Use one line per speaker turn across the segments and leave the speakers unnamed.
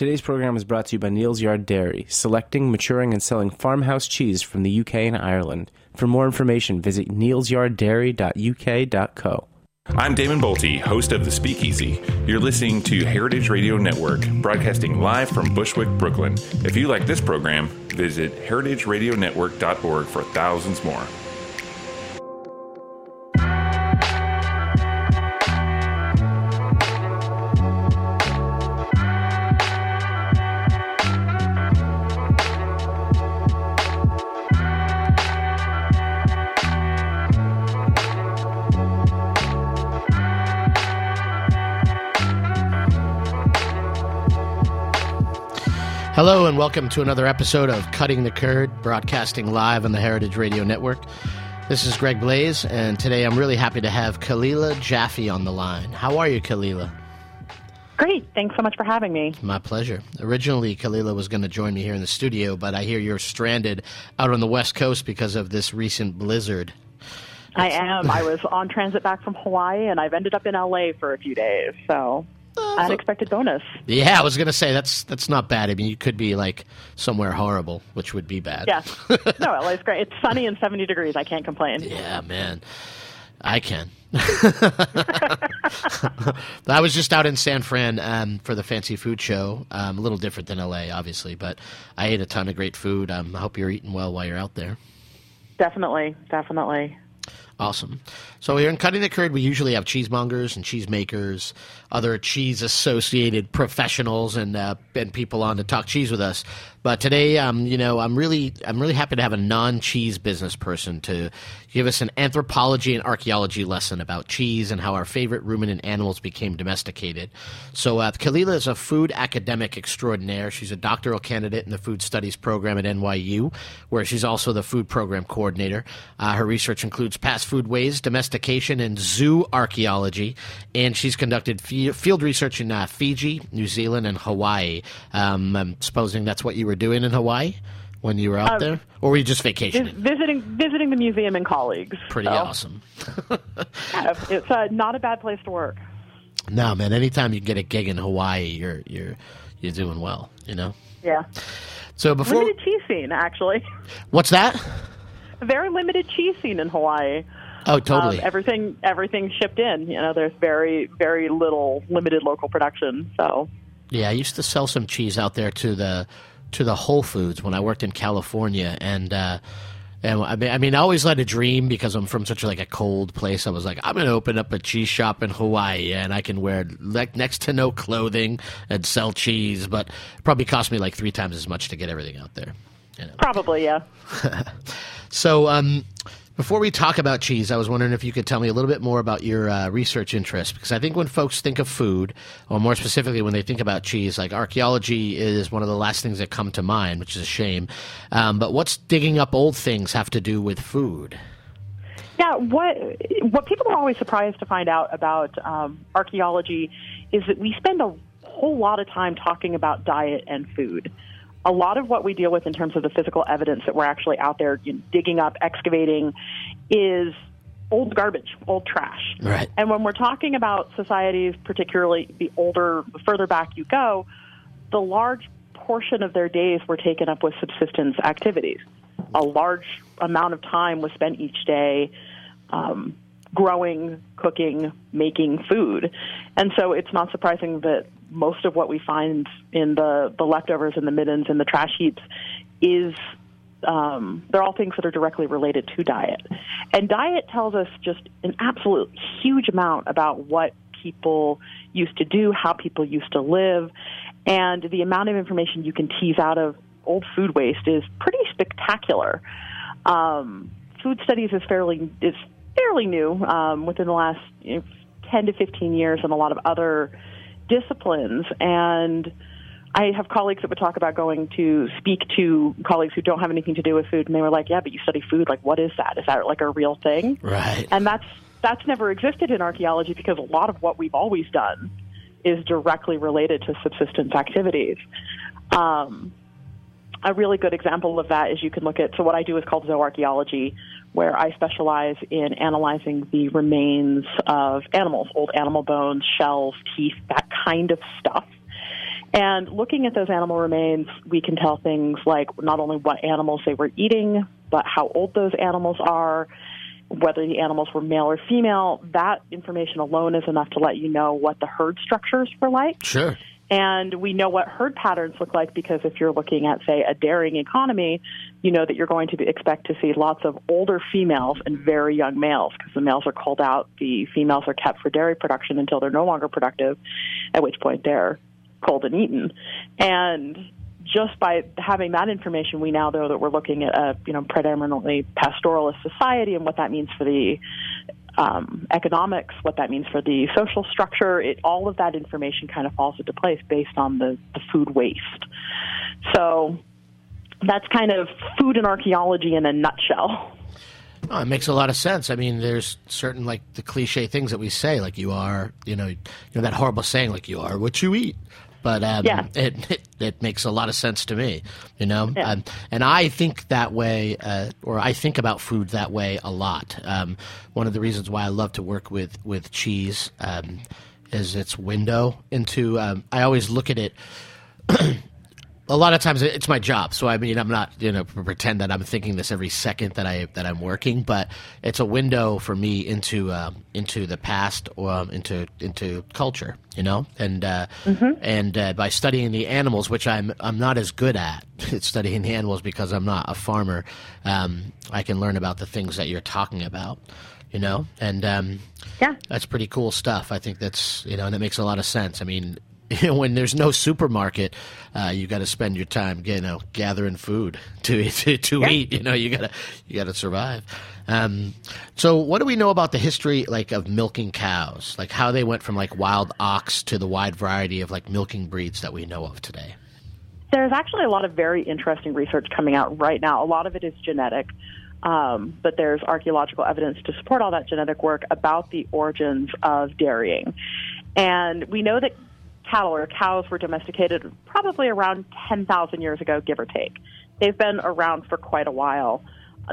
Today's program is brought to you by Neal's Yard Dairy, selecting, maturing, and selling farmhouse cheese from the UK and Ireland. For more information, visit nealsyarddairy.uk.co.
I'm Damon Boelte, host of The Speakeasy. You're listening to Heritage Radio Network, broadcasting live from Bushwick, Brooklyn. If you like this program, visit heritageradionetwork.org for thousands more.
Welcome to another episode of Cutting the Curd, broadcasting live on the Heritage Radio Network. This is Greg Blais, and today I'm really happy to have Kalila Jaffe on the line. How are you, Kalila?
Great. Thanks so much for having me.
My pleasure. Originally, Kalila was going to join me here in the studio, but I hear you're stranded out on the West Coast because of this recent blizzard.
I am. I was on transit back from Hawaii, and I've ended up in LA for a few days. So unexpected bonus.
Yeah, I was gonna say that's that's not bad. I mean, you could be like somewhere horrible, which would be bad.
Yeah, no, LA's great. It's sunny and seventy degrees. I can't complain.
Yeah, man, I can. I was just out in San Fran um, for the fancy food show. Um, a little different than LA, obviously, but I ate a ton of great food. Um, I hope you're eating well while you're out there.
Definitely, definitely.
Awesome. So here in Cutting the Curd, we usually have cheesemongers and cheesemakers, other cheese associated professionals, and uh, and people on to talk cheese with us. But today, um, you know, I'm really I'm really happy to have a non cheese business person to give us an anthropology and archaeology lesson about cheese and how our favorite ruminant animals became domesticated. So uh, Kalila is a food academic extraordinaire. She's a doctoral candidate in the food studies program at NYU, where she's also the food program coordinator. Uh, her research includes past food ways, domestication, and zoo archaeology, and she's conducted field research in uh, Fiji, New Zealand, and Hawaii. Um, I'm supposing that's what you were doing in Hawaii when you were out um, there, or were you just vacationing?
Visiting, visiting the museum and colleagues.
Pretty so. awesome.
yeah, it's uh, not a bad place to work.
No, man. Anytime you get a gig in Hawaii, you're you're you're doing well. You know.
Yeah.
So before
limited cheese scene, actually.
What's that?
A very limited cheese scene in Hawaii.
Oh, totally.
Um, everything everything shipped in. You know, there's very very little limited local production. So.
Yeah, I used to sell some cheese out there to the to the Whole Foods when I worked in California, and uh, and I mean, I mean, I always had a dream because I'm from such a, like a cold place. I was like, I'm going to open up a cheese shop in Hawaii, and I can wear like next to no clothing and sell cheese, but it probably cost me like three times as much to get everything out there.
You know? Probably, yeah.
so, um, before we talk about cheese, I was wondering if you could tell me a little bit more about your uh, research interest, because I think when folks think of food, or more specifically when they think about cheese, like archaeology is one of the last things that come to mind, which is a shame. Um, but what's digging up old things have to do with food?
Yeah, what what people are always surprised to find out about um, archaeology is that we spend a whole lot of time talking about diet and food a lot of what we deal with in terms of the physical evidence that we're actually out there you know, digging up, excavating, is old garbage, old trash.
Right.
And when we're talking about societies, particularly the older, the further back you go, the large portion of their days were taken up with subsistence activities. A large amount of time was spent each day um, growing, cooking, making food. And so it's not surprising that most of what we find in the, the leftovers and the middens and the trash heaps is um, they're all things that are directly related to diet. And diet tells us just an absolute huge amount about what people used to do, how people used to live, and the amount of information you can tease out of old food waste is pretty spectacular. Um, food studies is fairly is fairly new um, within the last you know, 10 to 15 years and a lot of other disciplines. And I have colleagues that would talk about going to speak to colleagues who don't have anything to do with food, and they were like, "Yeah, but you study food. Like, what is that? Is that like a real thing?"
Right.
And that's that's never existed in archaeology because a lot of what we've always done is directly related to subsistence activities. Um, a really good example of that is you can look at so what I do is called zooarchaeology, where I specialize in analyzing the remains of animals, old animal bones, shells, teeth, that kind of stuff. And looking at those animal remains, we can tell things like not only what animals they were eating, but how old those animals are, whether the animals were male or female. That information alone is enough to let you know what the herd structures were like.
Sure.
And we know what herd patterns look like because if you're looking at, say, a dairying economy, you know that you're going to be, expect to see lots of older females and very young males because the males are culled out, the females are kept for dairy production until they're no longer productive, at which point they're culled and eaten. And just by having that information, we now know that we're looking at a you know predominantly pastoralist society and what that means for the um, economics, what that means for the social structure. It, all of that information kind of falls into place based on the, the food waste. So that's kind of food and archaeology in a nutshell.
Oh, it makes a lot of sense. I mean, there's certain like the cliche things that we say, like you are, you know, you know that horrible saying, like you are what you eat. But um,
Yeah.
it, it it makes a lot of sense to me, you know.
Yeah.
Um, and I think that way, uh, or I think about food that way a lot. Um, one of the reasons why I love to work with with cheese um, is its window into. Um, I always look at it a lot of times it's my job. So I mean, I'm not you know pretend that I'm thinking this every second that I that I'm working, but it's a window for me into um, into the past or um, into into culture, you know, and uh, and uh, by studying the animals, which I'm I'm not as good at studying the animals because I'm not a farmer. Um, I can learn about the things that you're talking about, you know, and um,
Yeah.
that's pretty cool stuff. I think that's you know, and it makes a lot of sense. I mean, when there's no supermarket, uh, you got to spend your time, you know, gathering food to to, to eat. You know, you gotta you gotta survive. Um, so, what do we know about the history, like, of milking cows? Like, how they went from like wild ox to the wide variety of like milking breeds that we know of today.
There's actually a lot of very interesting research coming out right now. A lot of it is genetic, um, but there's archaeological evidence to support all that genetic work about the origins of dairying. And we know that cattle or cows were domesticated probably around 10,000 years ago, give or take. They've been around for quite a while.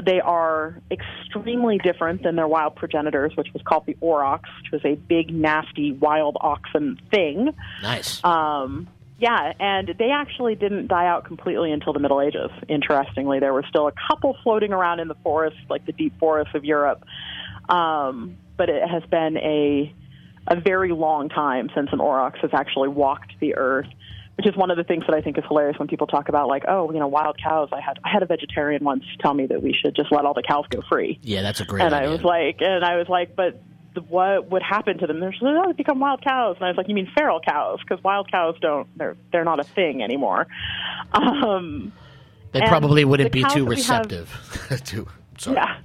They are extremely different than their wild progenitors, which was called the aurochs, which was a big, nasty, wild oxen thing.
Nice.
Um, yeah, and they actually didn't die out completely until the Middle Ages. Interestingly, there were still a couple floating around in the forests, like the deep forests of Europe. Um, but it has been a a very long time since an aurochs has actually walked the earth, which is one of the things that I think is hilarious when people talk about like, oh, you know, wild cows. I had I had a vegetarian once tell me that we should just let all the cows go free.
yeah, that's a great.
And
idea.
I was like, and I was like, but the, what would happen to them? They're just, oh, they become wild cows. And I was like, you mean feral cows? Because wild cows don't, they're they're not a thing anymore. Um,
they probably wouldn't be too
we have-
receptive. to sorry.
yeah.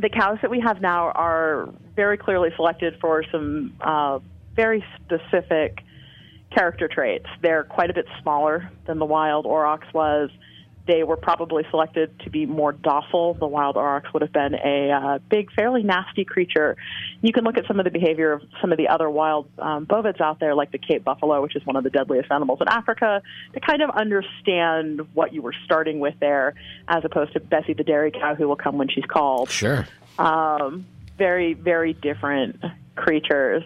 The cows that we have now are very clearly selected for some uh, very specific character traits. They're quite a bit smaller than the wild aurochs was. They were probably selected to be more docile. The wild aurochs would have been a uh, big, fairly nasty creature. You can look at some of the behavior of some of the other wild um, bovids out there, like the Cape buffalo, which is one of the deadliest animals in Africa, to kind of understand what you were starting with there, as opposed to Bessie the dairy cow, who will come when she's called
Sure.
um, very, very different creatures.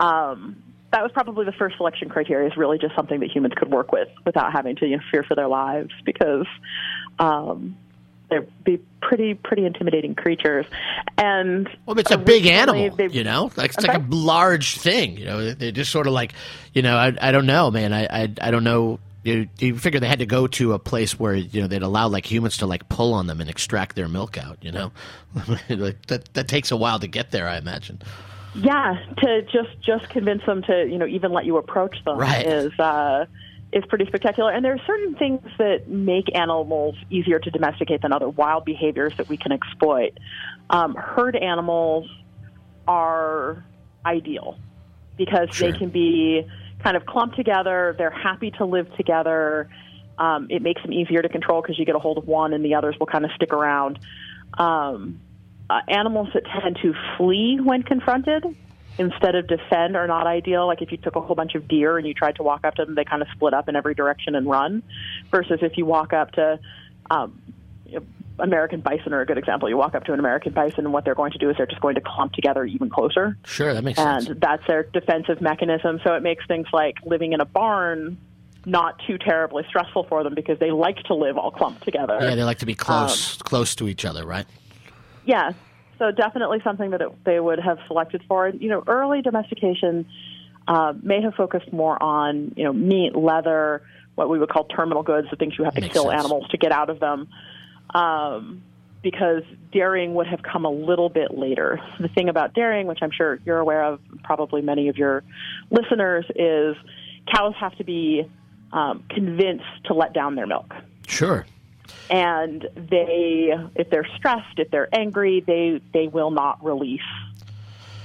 Um, that was probably the first selection criteria. Is really just something that humans could work with without having to you know, fear for their lives because um, they're be pretty, pretty intimidating creatures. And
Well, it's a big animal,
they-
you know. Like it's
I'm
like a large thing, you know. They're just sort of like, you know, I, I don't know, man. I, I, I don't know. You, you figure they had to go to a place where you know they'd allow like humans to like pull on them and extract their milk out. You know, that that takes a while to get there, I imagine.
Yeah, to just just convince them to you know even let you approach them
Right.
is uh, is pretty spectacular. And there are certain things that make animals easier to domesticate than other wild behaviors that we can exploit. Um, herd animals are ideal because
Sure.
they can be kind of clumped together. They're happy to live together. Um, it makes them easier to control because you get a hold of one and the others will kind of stick around. Um, uh, animals that tend to flee when confronted instead of defend are not ideal. Like if you took a whole bunch of deer and you tried to walk up to them, they kind of split up in every direction and run. Versus if you walk up to um, you know, American bison are a good example. You walk up to an American bison, and what they're going to do is they're just going to clump together even closer.
Sure, that makes
and
sense.
And that's their defensive mechanism. So it makes things like living in a barn not too terribly stressful for them because they like to live all clumped together.
Yeah, they like to be
Um,
close, close to each other, right?
Yeah, so definitely something that it, they would have selected for. You know, early domestication uh, may have focused more on you know meat, leather, what we would call terminal goods, the things you have to kill
sense.
animals to get out of them. Um, because dairying would have come a little bit later. The thing about dairying, which I'm sure you're aware of, probably many of your listeners, is cows have to be um, convinced to let down their milk
Sure.
And they if they're stressed if they're angry they they will not release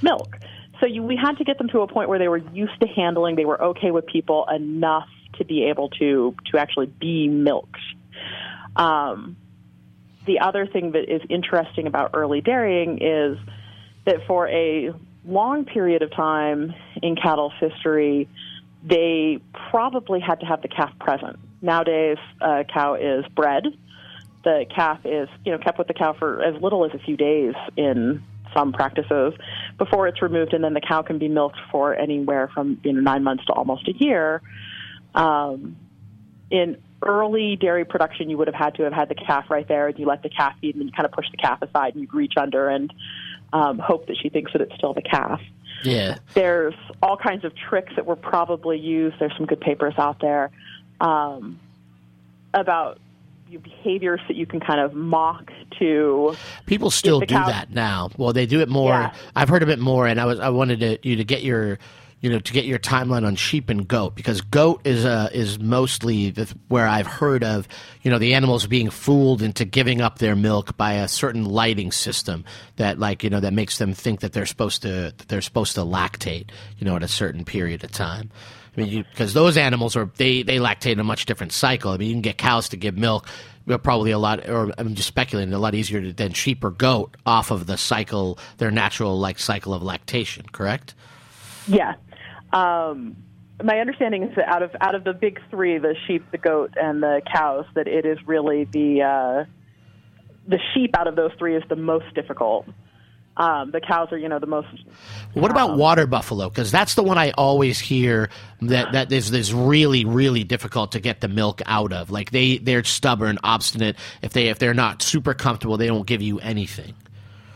milk so you, we had to get them to a point where they were used to handling they were okay with people enough to be able to to actually be milked um, the other thing that is interesting about early dairying is that for a long period of time in cattle's history they probably had to have the calf present. Nowadays, a cow is bred. The calf is, you know, kept with the cow for as little as a few days in some practices before it's removed, and then the cow can be milked for anywhere from you know nine months to almost a year. Um, in early dairy production, you would have had to have had the calf right there, and you let the calf feed, and then you kind of push the calf aside, and you reach under and um, hope that she thinks that it's still the calf
Yeah.
there's all kinds of tricks that were probably used. There's some good papers out there um, about your behaviors that you can kind of mock to.
People still do
cow-
that now. Well, they do it more.
Yeah.
I've heard of it more, and I was I wanted to you to get your you know to get your timeline on sheep and goat because goat is uh, is mostly the, where I've heard of you know the animals being fooled into giving up their milk by a certain lighting system that like you know that makes them think that they're supposed to that they're supposed to lactate you know at a certain period of time. I mean, because those animals are they they lactate in a much different cycle. I mean, you can get cows to give milk, probably a lot, or I'm just speculating, a lot easier to, than sheep or goat off of the cycle, their natural like cycle of lactation. Correct?
Yeah. Um, my understanding is that out of out of the big three, the sheep, the goat, and the cows, that it is really the uh, the sheep out of those three is the most difficult. Um, the cows are, you know, the most
What about water buffalo? Because that's the one I always hear that that is is really really difficult to get the milk out of. Like they they're stubborn, obstinate. If they if they're not super comfortable, they don't give you anything.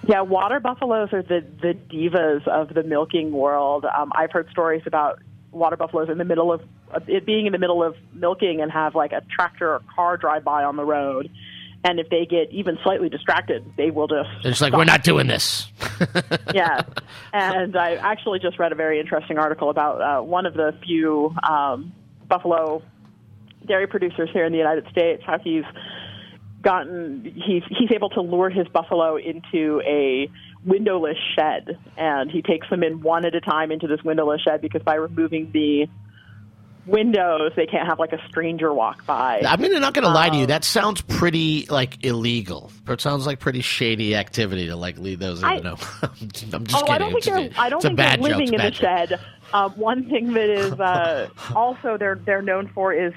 Yeah, water buffaloes are the the divas of the milking world. Um, I've heard stories about water buffaloes in the middle of it being in the middle of milking and have like a tractor or car drive by on the road, and if they get even slightly distracted, they will just.
It's like
stop.
we're not doing this.
yeah, and I actually just read a very interesting article about uh, one of the few um, buffalo dairy producers here in the United States. How he's gotten he's he's able to lure his buffalo into a windowless shed, and he takes them in one at a time into this windowless shed because by removing the windows, they can't have like a stranger walk by.
I mean, gonna, not going to lie to
Um,
you. That sounds pretty like illegal. It sounds like pretty shady activity to like leave those. I,
I-
don't know. I'm just
Oh,
kidding.
I don't think they're. I don't think they're
joke.
living in the shed. Um, one thing that is uh, also they're they're known for is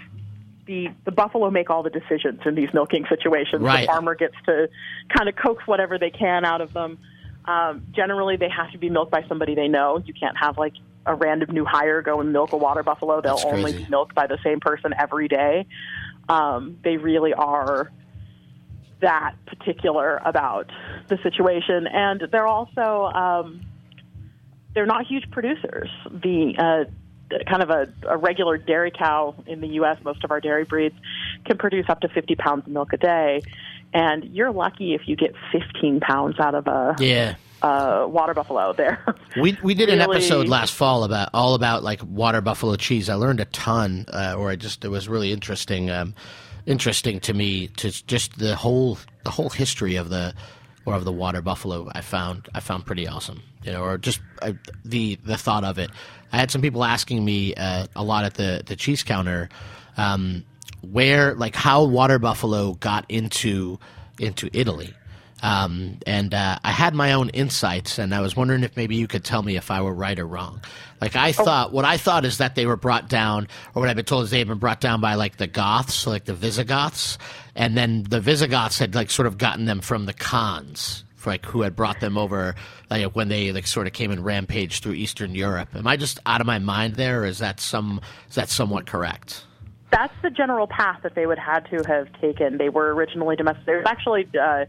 the the buffalo make all the decisions in these milking situations.
Right.
The farmer gets to kind of coax whatever they can out of them. Um, generally, they have to be milked by somebody they know. You can't have like a random new hire go and milk a water buffalo. They'll
That's
only
crazy.
be milked by the same person every day. Um, they really are that particular about the situation, and they're also um, they're not huge producers. The uh, kind of a, a regular dairy cow in the U.S., most of our dairy breeds can produce up to 50 pounds of milk a day, and you're lucky if you get 15 pounds out of a,
Yeah.
A water buffalo. There,
We we did an episode last fall about all about like water buffalo cheese. I learned a ton, uh, or I just it was really interesting, um, interesting to me to just the whole the whole history of the or of the water buffalo. I found I found pretty awesome, you know, or just uh, the the thought of it. I had some people asking me uh, a lot at the the cheese counter. Um, where like how water buffalo got into into Italy Um, and uh, I had my own insights, and I was wondering if maybe you could tell me if I were right or wrong. Like I thought, what I thought is that they were brought down, or what I've been told is they've been brought down by like the Goths, like the Visigoths, and then the Visigoths had like sort of gotten them from the Khans, like who had brought them over, like when they like sort of came and rampaged through Eastern Europe. Am I just out of my mind there, or is that some is that somewhat correct?
That's the general path that they would had to have taken. They were originally domestic. There's actually uh,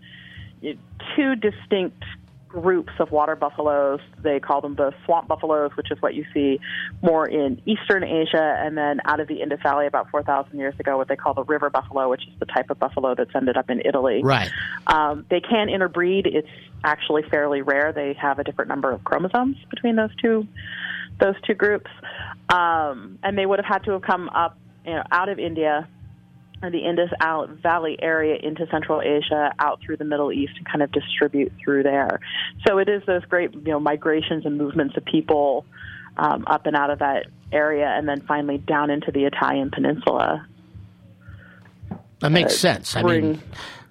two distinct groups of water buffaloes. They call them the swamp buffaloes, which is what you see more in eastern Asia, and then out of the Indus Valley about 4,000 years ago, what they call the river buffalo, which is the type of buffalo that's ended up in Italy.
Right.
Um, they can interbreed. It's actually fairly rare. They have a different number of chromosomes between those two those two groups, um, and they would have had to have come up you know, out of India or the Indus Valley area into Central Asia, out through the Middle East, and kind of distribute through there. So it is those great, you know, migrations and movements of people um, up and out of that area, and then finally down into the Italian peninsula.
That makes uh, sense. I mean,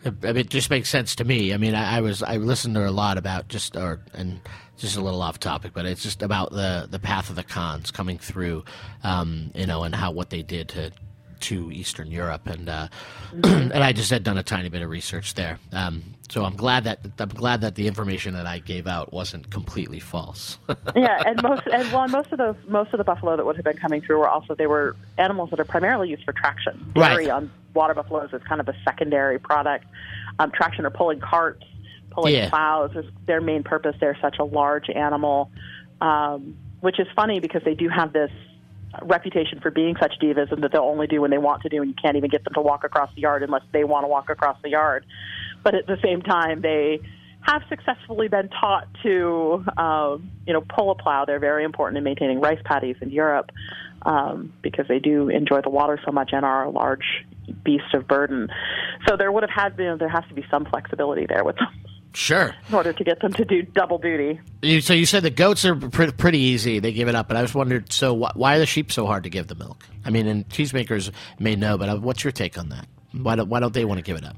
it just makes sense to me. I mean, I, I, was I listened to a lot about just or and just a little off topic, but it's just about the the path of the Khans coming through, um, you know, and how what they did to to Eastern Europe, and uh, and I just had done a tiny bit of research there. Um, so I'm glad that I'm glad that the information that I gave out wasn't completely false.
yeah, and most and well, most of those most of the buffalo that would have been coming through were also they were animals that are primarily used for traction. Dairy
right.
on water buffaloes is kind of a secondary product. Um, traction or pulling carts, pulling
yeah.
plows is their main purpose. They're such a large animal, um, which is funny because they do have this reputation for being such divas and that they'll only do when they want to do and you can't even get them to walk across the yard unless they want to walk across the yard. But at the same time they have successfully been taught to um, you know pull a plow. They're very important in maintaining rice paddies in Europe um, because they do enjoy the water so much and are a large beast of burden. So there would have had been there has to be some flexibility there with them
Sure.
In order to get them to do double duty.
You, so you said the goats are pre- pretty easy; they give it up. But I was wondered, so wh- why are the sheep so hard to give the milk? I mean, and cheesemakers may know, but uh, what's your take on that? Why don't Why don't they want to give it up?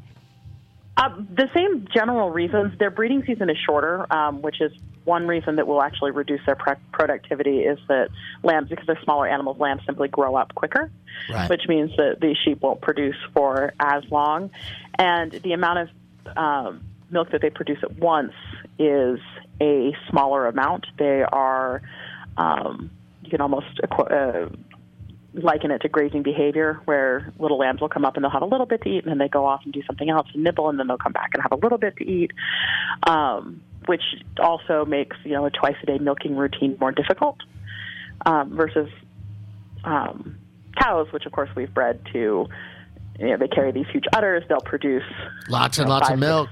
Uh, the same general reasons. Their breeding season is shorter, um, which is one reason that will actually reduce their pre- productivity. Is that lambs, because they're smaller animals, lambs simply grow up quicker,
right.
which means that the sheep won't produce for as long, and the amount of um, milk that they produce at once is a smaller amount. They are, um, you can almost uh, liken it to grazing behavior, where little lambs will come up and they'll have a little bit to eat, and then they go off and do something else and nibble, and then they'll come back and have a little bit to eat, um, which also makes you know a twice a day milking routine more difficult um, versus um, cows, which of course we've bred to you know, they carry these huge udders. They'll produce
lots and
know,
lots
five,
of milk,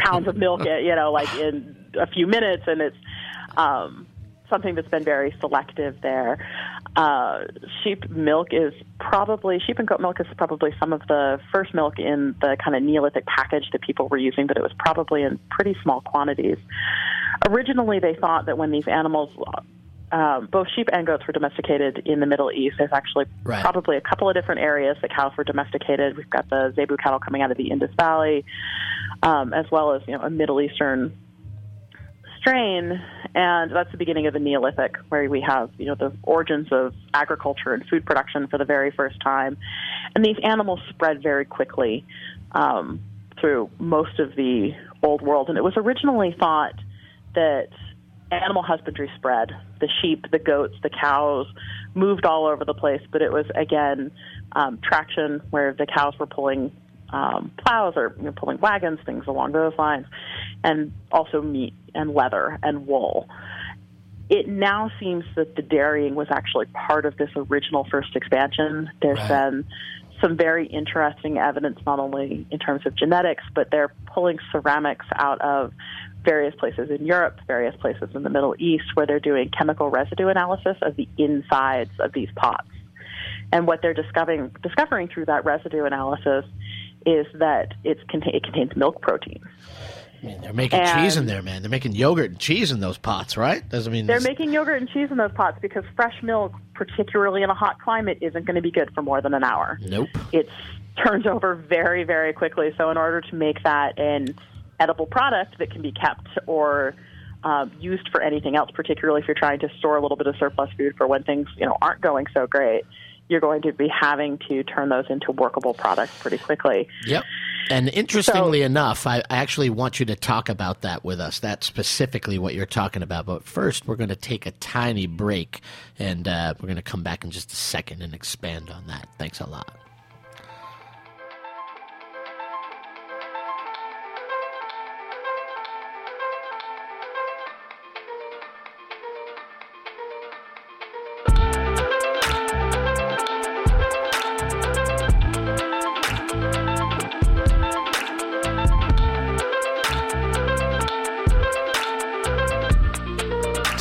pounds of milk, you know, like in a few minutes, and it's um, something that's been very selective there. Uh, sheep milk is probably sheep and goat milk is probably some of the first milk in the kind of Neolithic package that people were using, but it was probably in pretty small quantities. Originally, they thought that when these animals um, both sheep and goats were domesticated in the Middle East. There's actually
right.
probably a couple of different areas that cows were domesticated. We've got the Zebu cattle coming out of the Indus Valley, um, as well as you know a Middle Eastern strain, and that's the beginning of the Neolithic, where we have you know the origins of agriculture and food production for the very first time, and these animals spread very quickly um, through most of the old world, and it was originally thought that animal husbandry spread. The sheep, the goats, the cows moved all over the place, but it was again um, traction where the cows were pulling um, plows or you know, pulling wagons, things along those lines, and also meat and leather and wool. It now seems that the dairying was actually part of this original first expansion. There's
right.
been some very interesting evidence, not only in terms of genetics, but they're pulling ceramics out of various places in Europe, various places in the Middle East, where they're doing chemical residue analysis of the insides of these pots. And what they're discovering, discovering through that residue analysis is that it's, it contains milk protein.
I mean, they're making
And-
cheese in there, man. They're making yogurt and cheese in those pots, right? Doesn't mean
They're making yogurt and cheese in those pots because fresh milk, particularly in a hot climate, isn't going to be good for more than an hour.
Nope.
It turns over very, very quickly. So in order to make that an edible product that can be kept or um, used for anything else, particularly if you're trying to store a little bit of surplus food for when things you know aren't going so great. You're going to be having to turn those into workable products pretty quickly.
Yep. And interestingly so, enough, I, I, actually want you to talk about that with us. That's specifically what you're talking about. But first, we're going to take a tiny break, and uh, we're going to come back in just a second and expand on that. Thanks a lot.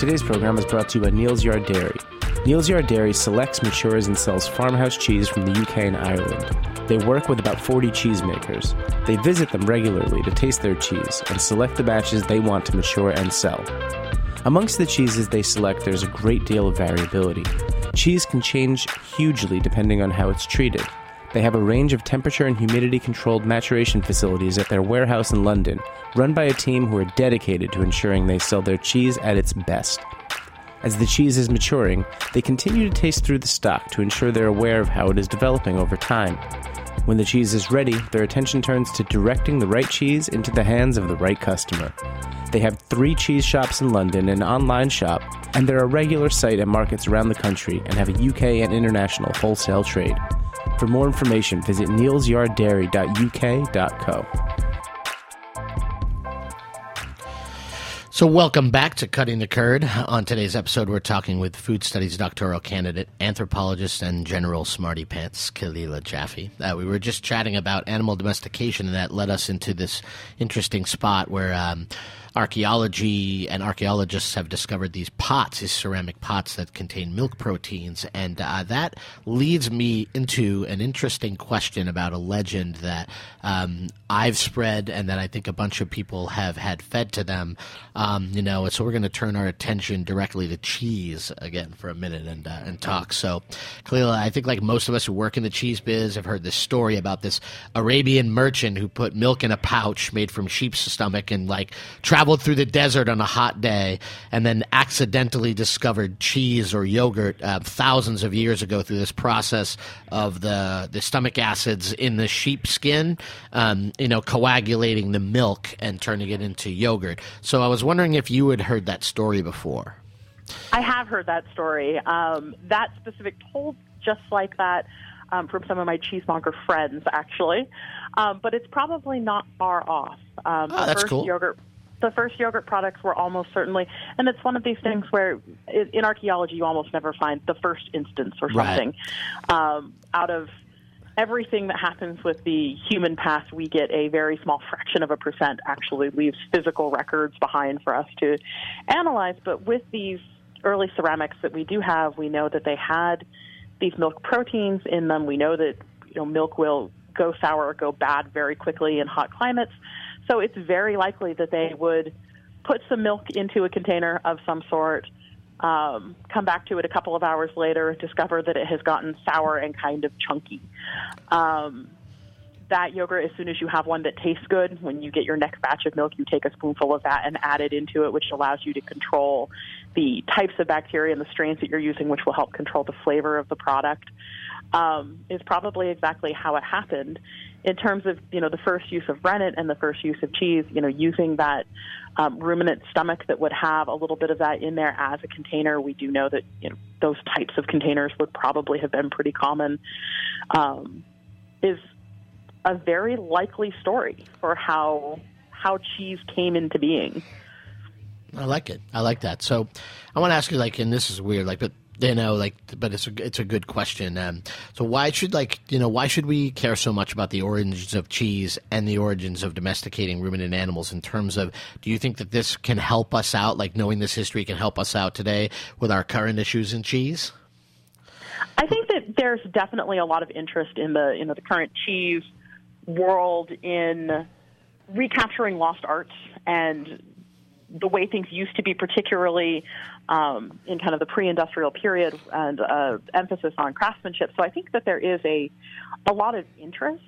Today's program is brought to you by Neal's Yard Dairy. Neal's Yard Dairy selects, matures, and sells farmhouse cheese from the UK and Ireland. They work with about 40 cheesemakers. They visit them regularly to taste their cheese and select the batches they want to mature and sell. Amongst the cheeses they select, there's a great deal of variability. Cheese can change hugely depending on how it's treated. They have a range of temperature and humidity controlled maturation facilities at their warehouse in London, run by a team who are dedicated to ensuring they sell their cheese at its best. As the cheese is maturing, they continue to taste through the stock to ensure they're aware of how it is developing over time. When the cheese is ready, their attention turns to directing the right cheese into the hands of the right customer. They have three cheese shops in London, an online shop, and they're a regular site at markets around the country and have a UK and international wholesale trade. For more information, visit nealsyarddairy.uk.co.
So, welcome back to Cutting the Curd. On today's episode, we're talking with food studies doctoral candidate, anthropologist, and general smarty pants, Kalila Jaffe. Uh, we were just chatting about animal domestication, and that led us into this interesting spot where um, archaeology and archaeologists have discovered these pots, these ceramic pots that contain milk proteins. And uh, that leads me into an interesting question about a legend that um, I've spread and that I think a bunch of people have had fed to them. Um, you know, so we're going to turn our attention directly to cheese again for a minute and, uh, and talk. So, clearly, I think like most of us who work in the cheese biz have heard this story about this Arabian merchant who put milk in a pouch made from sheep's stomach and like traveled traveled through the desert on a hot day and then accidentally discovered cheese or yogurt uh, thousands of years ago through this process of the, the stomach acids in the sheep skin, um, you know, coagulating the milk and turning it into yogurt. So I was wondering if you had heard that story before.
I have heard that story. Um, that specific told just like that um, from some of my cheesemonger friends, actually. Um, but it's probably not far off.
Um, oh, that's
first
cool.
yogurt the first yogurt products were almost certainly, and it's one of these things where in archaeology you almost never find the first instance or something. Right. Um, out of everything that happens with the human past, we get a very small fraction of a percent actually leaves physical records behind for us to analyze. But with these early ceramics that we do have, we know that they had these milk proteins in them. We know that you know milk will go sour or go bad very quickly in hot climates. So it's very likely that they would put some milk into a container of some sort, um, come back to it a couple of hours later, discover that it has gotten sour and kind of chunky. Um, that yogurt, as soon as you have one that tastes good, when you get your next batch of milk, you take a spoonful of that and add it into it, which allows you to control the types of bacteria and the strains that you're using, which will help control the flavor of the product. Um, is probably exactly how it happened in terms of you know the first use of rennet and the first use of cheese, you know, using that um, ruminant stomach that would have a little bit of that in there as a container, we do know that you know those types of containers would probably have been pretty common. Um, is a very likely story for how how cheese came into being.
I like it. I like that. So, I want to ask you, like, and this is weird, like, but you know, like, but it's a it's a good question. Um, so why should like you know why should we care so much about the origins of cheese and the origins of domesticating ruminant animals? In terms of, do you think that this can help us out? Like knowing this history can help us out today with our current issues in cheese.
I think that there's definitely a lot of interest in the you know the current cheese world in recapturing lost arts and the way things used to be, particularly um, in kind of the pre-industrial period, and uh, emphasis on craftsmanship. So I think that there is a a lot of interest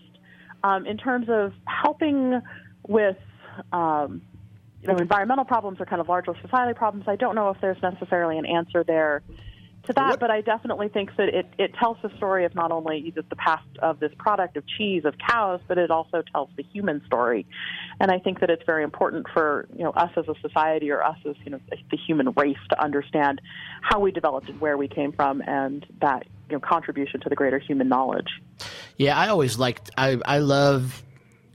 um, in terms of helping with um, you know environmental problems or kind of larger society problems. I don't know if there's necessarily an answer there to that,
What-
but I definitely think that it, it tells the story of not only just the past of this product of cheese of cows, but it also tells the human story. And I think that it's very important for you know us as a society or us as you know the human race to understand how we developed and where we came from, and that you know contribution to the greater human knowledge.
Yeah, I always liked. I I love,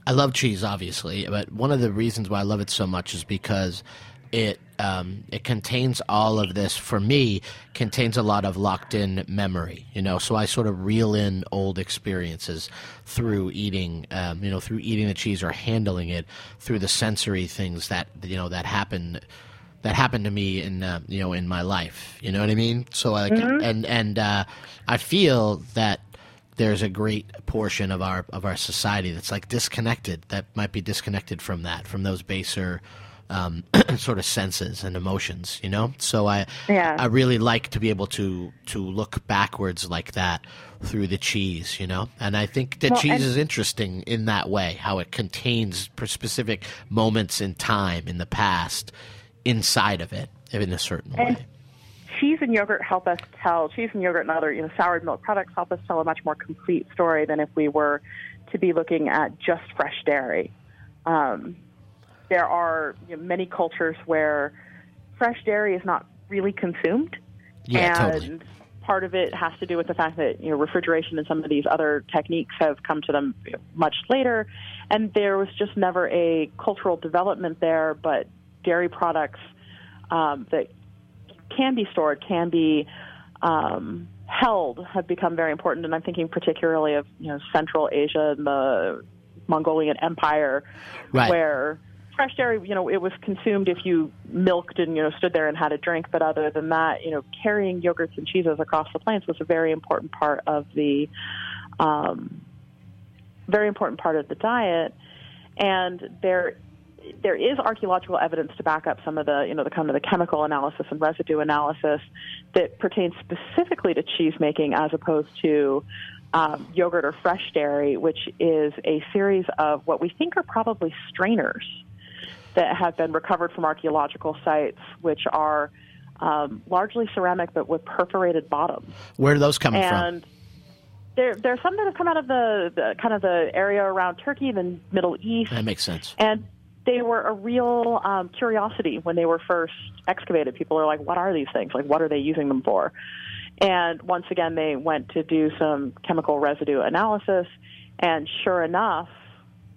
I love cheese, obviously, but one of the reasons why I love it so much is because it um, it contains all of this. For me, contains a lot of locked in memory. You know, so I sort of reel in old experiences through eating. Um, you know, through eating the cheese or handling it through the sensory things that you know that happen that happened to me in uh, you know in my life. You know what I mean? So like and and uh, I feel that there's a great portion of our of our society that's like disconnected that might be disconnected from that from those baser um, sort of senses and emotions you know so i
Yeah.
i really like to be able to to look backwards like that through the cheese you know and i think that
Well,
cheese
and-
is interesting in that way how it contains specific moments in time in the past inside of it in a certain
And-
way
cheese and yogurt help us tell cheese and yogurt and other you know soured milk products help us tell a much more complete story than if we were to be looking at just fresh dairy. Um, there are you know, many cultures where fresh dairy is not really consumed,
yeah
and
totally
part of it has to do with the fact that you know refrigeration and some of these other techniques have come to them much later, and there was just never a cultural development there. But dairy products um, that can be stored, can be um, held, have become very important. And I'm thinking particularly of you know Central Asia and the Mongolian Empire,
Right.
where fresh dairy, you know, it was consumed if you milked and you know stood there and had a drink. But other than that, you know, carrying yogurts and cheeses across the plains was a very important part of the um, very important part of the diet. And there there is archaeological evidence to back up some of the, you know, the kind of the chemical analysis and residue analysis that pertains specifically to cheese making as opposed to um, yogurt or fresh dairy, which is a series of what we think are probably strainers that have been recovered from archaeological sites, which are um, largely ceramic but with perforated bottoms
where are those coming from
and there are some that have come out of the, the kind of the area around Turkey, the Middle East,
that makes sense
and they were a real um, curiosity when they were first excavated. People are like, "What are these things? Like, what are they using them for?" And once again, they went to do some chemical residue analysis, and sure enough,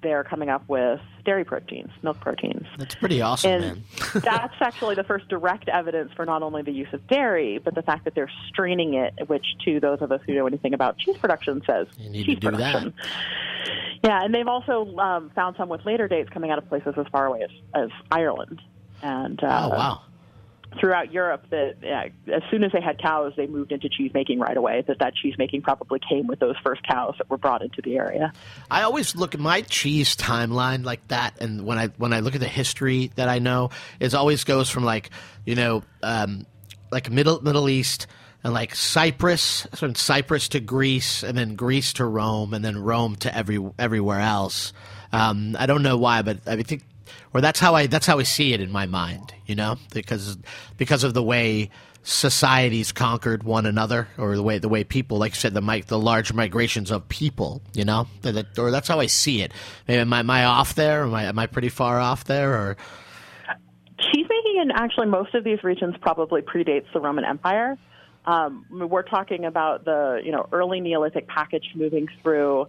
they're coming up with dairy proteins, milk proteins.
that's pretty awesome
And
man
that's actually the first direct evidence for not only the use of dairy, but the fact that they're straining it, which to those of us who know anything about cheese production says
You need to
cheese
do that.
production. Yeah, and they've also um, found some with later dates coming out of places as far away as, as Ireland. And uh,
oh wow
throughout Europe, that yeah, as soon as they had cows, they moved into cheese making right away. That that cheese making probably came with those first cows that were brought into the area.
I always look at my cheese timeline like that, and when I when I look at the history that I know, it always goes from like you know um, like Middle Middle East and like Cyprus, from Cyprus to Greece, and then Greece to Rome, and then Rome to every everywhere else. Um, I don't know why, but I think, or that's how I that's how I see it in my mind, you know, because because of the way societies conquered one another, or the way the way people, like you said, the the large migrations of people, you know, that, or that's how I see it. Maybe am I, am I off there? Am I am I pretty far off there? Or
Cheese making in actually most of these regions probably predates the Roman Empire. Um, we're talking about the you know early Neolithic package moving through,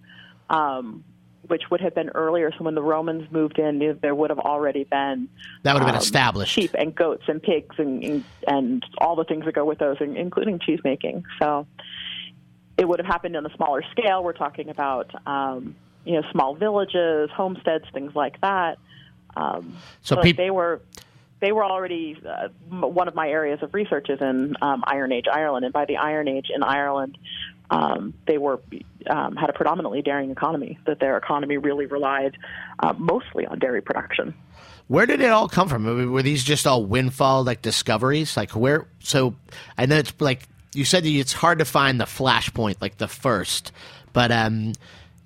um, which would have been earlier. So when the Romans moved in, there would have already been
that would have been
um,
established.
sheep and goats and pigs and, and and all the things that go with those, including cheese making. So it would have happened on a smaller scale. We're talking about um, you know small villages, homesteads, things like that. Um,
So peop-
they were they were already uh, one of my areas of research is in um, Iron Age Ireland, and by the Iron Age in Ireland, um, they were um, had a predominantly dairying economy. That their economy really relied uh, mostly on dairy production.
Where did it all come from? I mean, Were these just all windfall like discoveries? Like where? So I know it's like you said. It's hard to find the flashpoint, like the first. But um,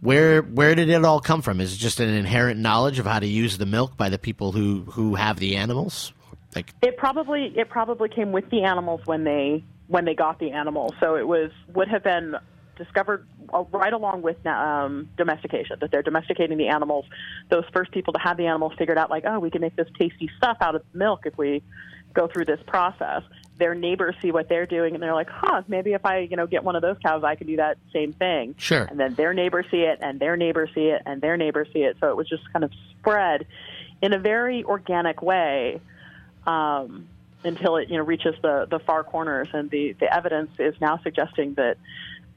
where where did it all come from? Is it just an inherent knowledge of how to use the milk by the people who who have the animals?
Like it probably it probably came with the animals when they when they got the animals. So it was would have been discovered uh, right along with um, domestication that they're domesticating the animals. Those first people to have the animals figured out like, oh, we can make this tasty stuff out of milk if we go through this process. Their neighbors see what they're doing and they're like, huh, maybe if I, you know, get one of those cows, I can do that same thing.
Sure.
And then their neighbors see it and their neighbors see it and their neighbors see it. So it was just kind of spread in a very organic way. Um, until it you know reaches the the far corners and the the evidence is now suggesting that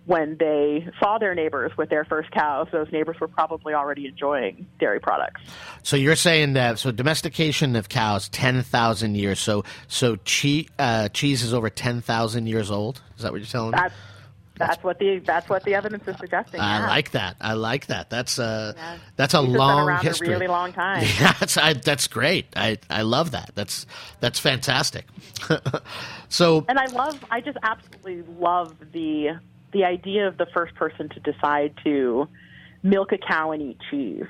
when they saw their neighbors with their first cows, those neighbors were probably already enjoying dairy products.
So you're saying that so domestication of cows ten thousand years. So so cheese uh, cheese is over ten thousand years old. Is that what you're telling me?
That's, that's what the that's what the evidence is suggesting.
I
yeah.
like that. I like that. That's uh yeah. that's a long history.
A really long time.
Yeah, that's I, that's great. I I love that. That's that's fantastic. so
and I love I just absolutely love the the idea of the first person to decide to milk a cow and eat cheese.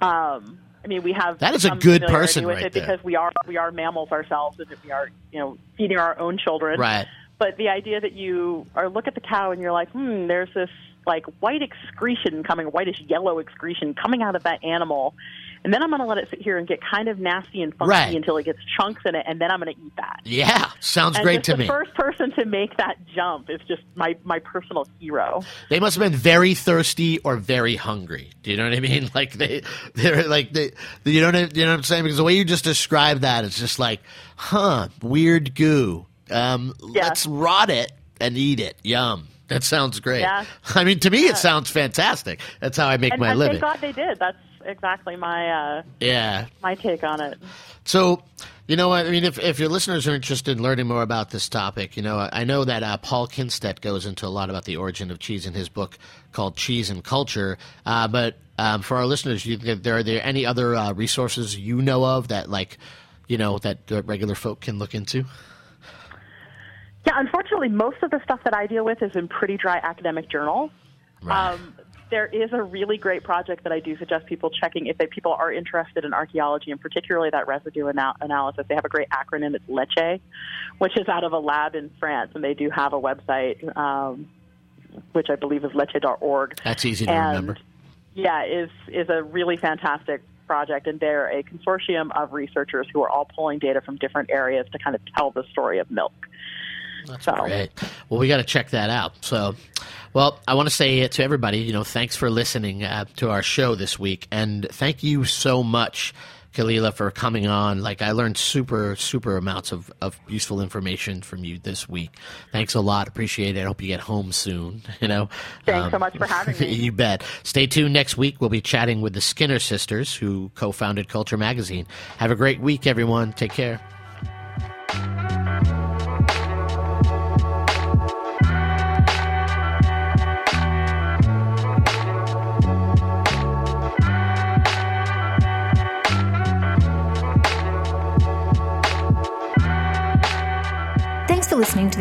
Um, I mean, we have
that is a good person
with
right
it
there.
because we are we are mammals ourselves, and we are you know feeding our own children.
Right.
But the idea that you or look at the cow and you're like, hmm, there's this like white excretion coming, whitish yellow excretion coming out of that animal, and then I'm going to let it sit here and get kind of nasty and funky
Right.
until it gets chunks in it, and then I'm going to eat that.
Yeah, sounds
and
great to
the
me.
first person to make that jump is just my my personal hero.
They must have been very thirsty or very hungry. Do you know what I mean? Like they, they're like they, you know, what you know what I'm saying? Because the way you just described that, it's just like, huh, weird goo. Um,
Yeah.
Let's rot it and eat it. Yum. That sounds great.
Yeah.
I mean, to me, it sounds fantastic. That's how I make
And,
my
and
living.
thank God they did. That's exactly my uh,
Yeah.
my take on it.
So, you know what? I mean, if, if your listeners are interested in learning more about this topic, you know, I know that uh, Paul Kindstedt goes into a lot about the origin of cheese in his book called Cheese and Culture. Uh, but um, for our listeners, you, there are there any other uh, resources you know of that, like, you know, that regular folk can look into?
Yeah, unfortunately, most of the stuff that I deal with is in pretty dry academic journals.
Right.
Um, there is a really great project that I do suggest people checking if they, people are interested in archaeology and particularly that residue anal- analysis. They have a great acronym. It's LECHE, which is out of a lab in France, and they do have a website, um, which I believe is leche.org.
That's easy to
and
remember.
yeah, is is a really fantastic project, and they're a consortium of researchers who are all pulling data from different areas to kind of tell the story of milk.
That's
So-
great. Well, we got to check that out. So, well, I want to say to everybody, you know, thanks for listening uh, to our show this week, and thank you so much, Kalila, for coming on. Like, I learned super, super amounts of, of useful information from you this week. Thanks a lot. Appreciate it. I hope you get home soon. You know,
Thanks so much for having me.
you bet. Stay tuned next week. We'll be chatting with the Skinner sisters, who co-founded Culture Magazine. Have a great week, everyone. Take care.